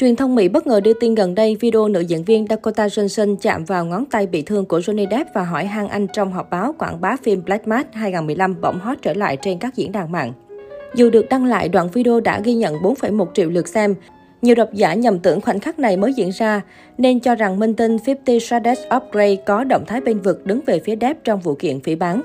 Truyền thông Mỹ bất ngờ đưa tin gần đây video nữ diễn viên Dakota Johnson chạm vào ngón tay bị thương của Johnny Depp và hỏi han anh trong họp báo quảng bá phim Black Mass 2015 bỗng hot trở lại trên các diễn đàn mạng. Dù được đăng lại, đoạn video đã ghi nhận 4,1 triệu lượt xem. Nhiều độc giả nhầm tưởng khoảnh khắc này mới diễn ra, nên cho rằng minh tinh 50 Shades of Grey có động thái bên vực đứng về phía Depp trong vụ kiện phỉ bán.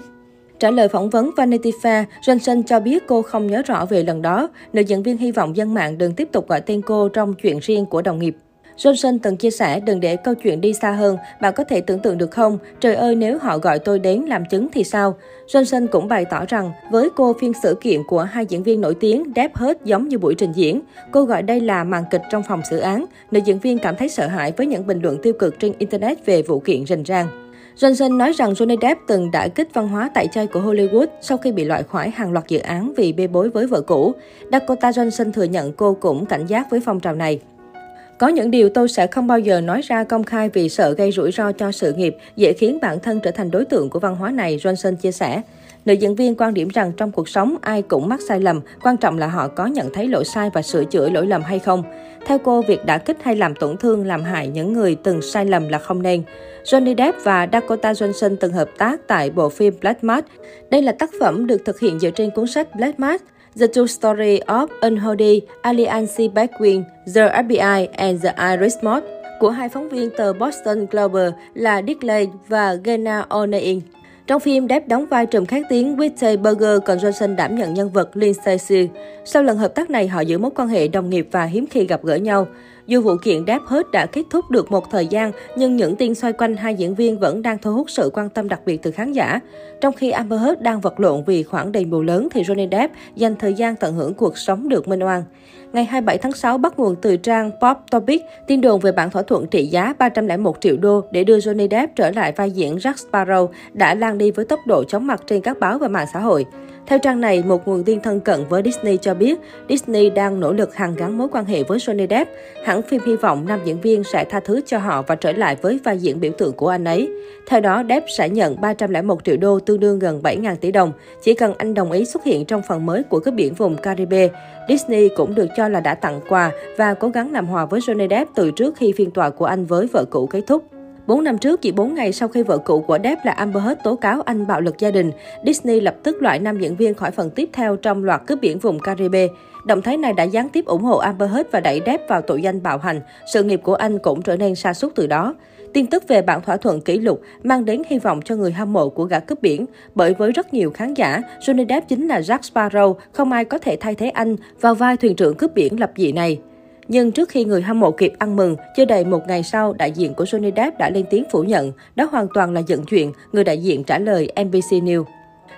Trả lời phỏng vấn Vanity Fair, Johnson cho biết cô không nhớ rõ về lần đó. Nữ diễn viên hy vọng dân mạng đừng tiếp tục gọi tên cô trong chuyện riêng của đồng nghiệp. Johnson từng chia sẻ đừng để câu chuyện đi xa hơn, bạn có thể tưởng tượng được không? Trời ơi nếu họ gọi tôi đến làm chứng thì sao? Johnson cũng bày tỏ rằng với cô phiên xử kiện của hai diễn viên nổi tiếng đáp hết giống như buổi trình diễn. Cô gọi đây là màn kịch trong phòng xử án. Nữ diễn viên cảm thấy sợ hãi với những bình luận tiêu cực trên Internet về vụ kiện rình rang. Johnson nói rằng Johnny Depp từng đã kích văn hóa tại chay của Hollywood sau khi bị loại khỏi hàng loạt dự án vì bê bối với vợ cũ. Dakota Johnson thừa nhận cô cũng cảnh giác với phong trào này. Có những điều tôi sẽ không bao giờ nói ra công khai vì sợ gây rủi ro cho sự nghiệp, dễ khiến bản thân trở thành đối tượng của văn hóa này, Johnson chia sẻ. Nữ diễn viên quan điểm rằng trong cuộc sống ai cũng mắc sai lầm, quan trọng là họ có nhận thấy lỗi sai và sửa chữa lỗi lầm hay không. Theo cô, việc đã kích hay làm tổn thương, làm hại những người từng sai lầm là không nên. Johnny Depp và Dakota Johnson từng hợp tác tại bộ phim Black Mass. Đây là tác phẩm được thực hiện dựa trên cuốn sách Black Mass, The True Story of Unholy Alliance Between the FBI and the Irish Mob của hai phóng viên tờ Boston Globe là Dick Lane và Gena O'Neill. Trong phim, Depp đóng vai trùm khét tiếng Whitney Burger, còn Johnson đảm nhận nhân vật Lindsay Seal. Sau lần hợp tác này, họ giữ mối quan hệ đồng nghiệp và hiếm khi gặp gỡ nhau. Dù vụ kiện đáp hết đã kết thúc được một thời gian, nhưng những tin xoay quanh hai diễn viên vẫn đang thu hút sự quan tâm đặc biệt từ khán giả. Trong khi Amber Heard đang vật lộn vì khoản đền bù lớn, thì Johnny Depp dành thời gian tận hưởng cuộc sống được minh oan. Ngày 27 tháng 6 bắt nguồn từ trang Pop Topic, tin đồn về bản thỏa thuận trị giá 301 triệu đô để đưa Johnny Depp trở lại vai diễn Jack Sparrow đã lan đi với tốc độ chóng mặt trên các báo và mạng xã hội. Theo trang này, một nguồn tin thân cận với Disney cho biết Disney đang nỗ lực hàn gắn mối quan hệ với Johnny Depp. Hãng phim hy vọng nam diễn viên sẽ tha thứ cho họ và trở lại với vai diễn biểu tượng của anh ấy. Theo đó, Depp sẽ nhận 301 triệu đô tương đương gần 7.000 tỷ đồng, chỉ cần anh đồng ý xuất hiện trong phần mới của cướp biển vùng Caribe. Disney cũng được cho là đã tặng quà và cố gắng làm hòa với Johnny Depp từ trước khi phiên tòa của anh với vợ cũ kết thúc. 4 năm trước, chỉ 4 ngày sau khi vợ cũ của Depp là Amber Heard tố cáo anh bạo lực gia đình, Disney lập tức loại nam diễn viên khỏi phần tiếp theo trong loạt cướp biển vùng Caribe. Động thái này đã gián tiếp ủng hộ Amber Heard và đẩy Depp vào tội danh bạo hành. Sự nghiệp của anh cũng trở nên sa sút từ đó. Tin tức về bản thỏa thuận kỷ lục mang đến hy vọng cho người hâm mộ của gã cướp biển, bởi với rất nhiều khán giả, Johnny Depp chính là Jack Sparrow, không ai có thể thay thế anh vào vai thuyền trưởng cướp biển lập dị này. Nhưng trước khi người hâm mộ kịp ăn mừng, chưa đầy một ngày sau, đại diện của Johnny Depp đã lên tiếng phủ nhận. Đó hoàn toàn là dựng chuyện, người đại diện trả lời NBC News.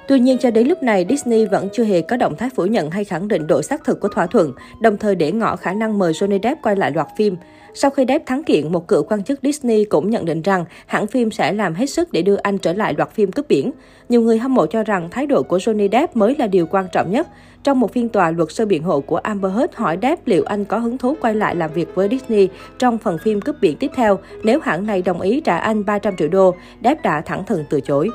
Tuy nhiên, cho đến lúc này, Disney vẫn chưa hề có động thái phủ nhận hay khẳng định độ xác thực của thỏa thuận, đồng thời để ngỏ khả năng mời Johnny Depp quay lại loạt phim. Sau khi Depp thắng kiện, một cựu quan chức Disney cũng nhận định rằng hãng phim sẽ làm hết sức để đưa anh trở lại loạt phim cướp biển. Nhiều người hâm mộ cho rằng thái độ của Johnny Depp mới là điều quan trọng nhất. Trong một phiên tòa, luật sư biện hộ của Amber Heard hỏi Depp liệu anh có hứng thú quay lại làm việc với Disney trong phần phim cướp biển tiếp theo nếu hãng này đồng ý trả anh 300 triệu đô. Depp đã thẳng thừng từ chối.